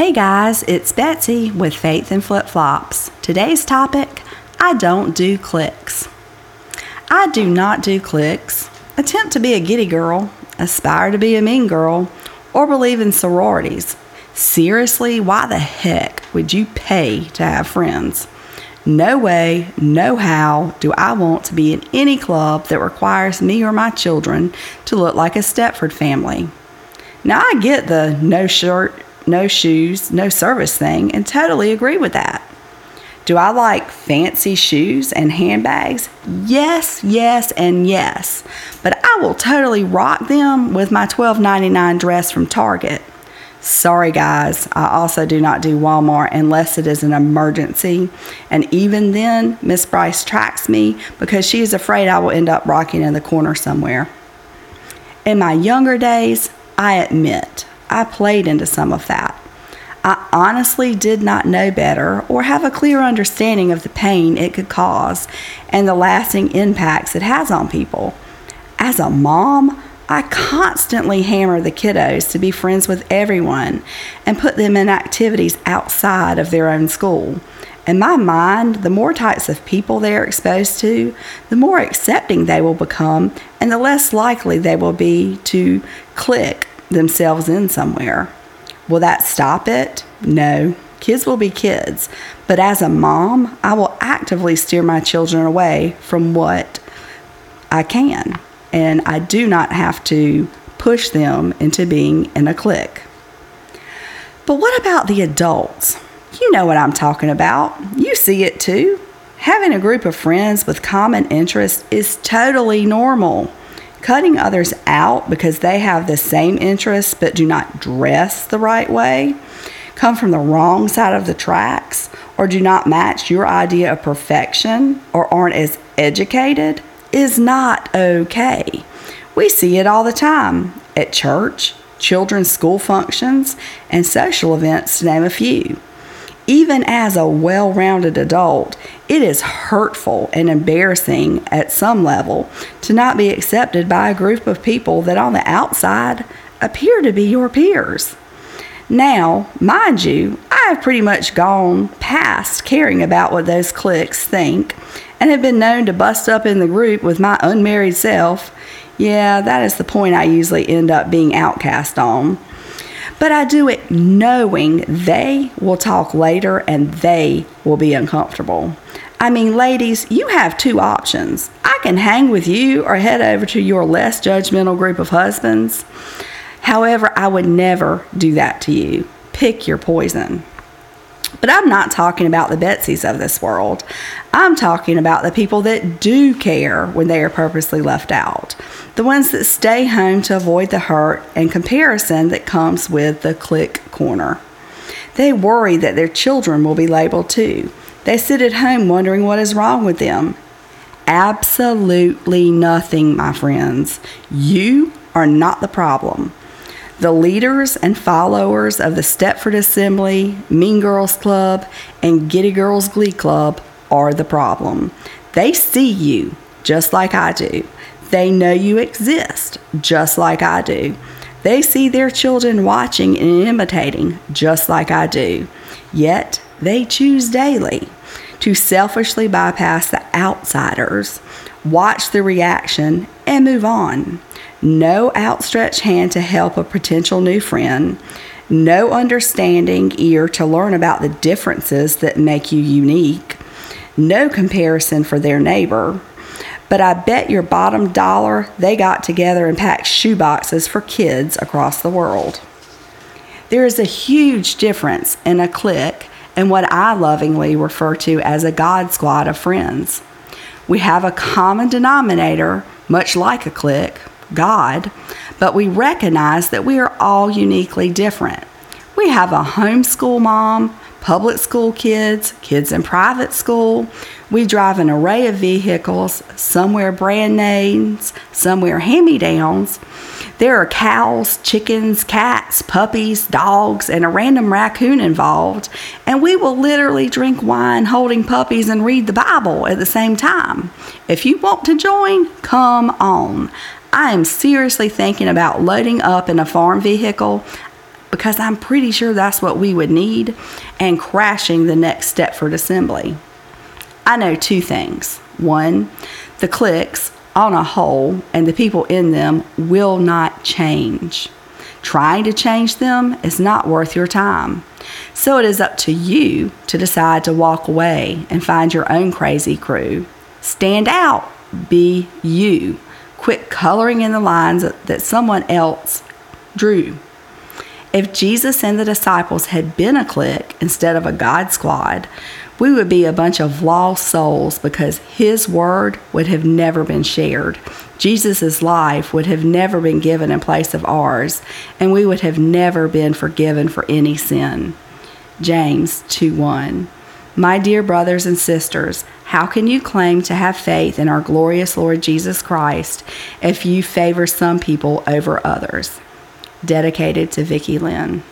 Hey guys, it's Betsy with Faith and Flip Flops. Today's topic I don't do cliques. I do not do cliques, attempt to be a giddy girl, aspire to be a mean girl, or believe in sororities. Seriously, why the heck would you pay to have friends? No way, no how do I want to be in any club that requires me or my children to look like a Stepford family. Now, I get the no shirt, no shoes, no service thing and totally agree with that. Do I like fancy shoes and handbags? Yes, yes, and yes. But I will totally rock them with my $12.99 dress from Target. Sorry, guys, I also do not do Walmart unless it is an emergency. And even then, Miss Bryce tracks me because she is afraid I will end up rocking in the corner somewhere. In my younger days, I admit I played into some of that. I honestly did not know better or have a clear understanding of the pain it could cause and the lasting impacts it has on people. As a mom, I constantly hammer the kiddos to be friends with everyone and put them in activities outside of their own school. In my mind, the more types of people they are exposed to, the more accepting they will become and the less likely they will be to click themselves in somewhere. Will that stop it? No. Kids will be kids. But as a mom, I will actively steer my children away from what I can. And I do not have to push them into being in a clique. But what about the adults? You know what I'm talking about. You see it too. Having a group of friends with common interests is totally normal. Cutting others out because they have the same interests but do not dress the right way, come from the wrong side of the tracks, or do not match your idea of perfection or aren't as educated is not okay. We see it all the time at church, children's school functions, and social events, to name a few even as a well rounded adult, it is hurtful and embarrassing at some level to not be accepted by a group of people that on the outside appear to be your peers. Now, mind you, I have pretty much gone past caring about what those cliques think and have been known to bust up in the group with my unmarried self. Yeah, that is the point I usually end up being outcast on. But I do it knowing they will talk later and they will be uncomfortable. I mean, ladies, you have two options. I can hang with you or head over to your less judgmental group of husbands. However, I would never do that to you. Pick your poison. But I'm not talking about the Betsy's of this world. I'm talking about the people that do care when they are purposely left out. The ones that stay home to avoid the hurt and comparison that comes with the clique corner. They worry that their children will be labeled too. They sit at home wondering what is wrong with them. Absolutely nothing, my friends. You are not the problem. The leaders and followers of the Stepford Assembly, Mean Girls Club, and Giddy Girls Glee Club are the problem. They see you just like I do. They know you exist just like I do. They see their children watching and imitating just like I do. Yet they choose daily to selfishly bypass the outsiders, watch the reaction, and move on. No outstretched hand to help a potential new friend. No understanding ear to learn about the differences that make you unique. No comparison for their neighbor. But I bet your bottom dollar they got together and packed shoeboxes for kids across the world. There is a huge difference in a clique and what I lovingly refer to as a God squad of friends. We have a common denominator, much like a clique, God, but we recognize that we are all uniquely different. We have a homeschool mom, public school kids, kids in private school. We drive an array of vehicles, some wear brand names, some wear hand me downs. There are cows, chickens, cats, puppies, dogs, and a random raccoon involved, and we will literally drink wine holding puppies and read the Bible at the same time. If you want to join, come on. I am seriously thinking about loading up in a farm vehicle because I'm pretty sure that's what we would need, and crashing the next Stepford assembly. I know two things. One, the cliques on a whole and the people in them will not change. Trying to change them is not worth your time. So it is up to you to decide to walk away and find your own crazy crew. Stand out, be you. Quit coloring in the lines that someone else drew. If Jesus and the disciples had been a clique instead of a God squad, we would be a bunch of lost souls because his word would have never been shared. Jesus' life would have never been given in place of ours, and we would have never been forgiven for any sin. James 2 1. My dear brothers and sisters, how can you claim to have faith in our glorious Lord Jesus Christ if you favor some people over others? Dedicated to Vicki Lynn.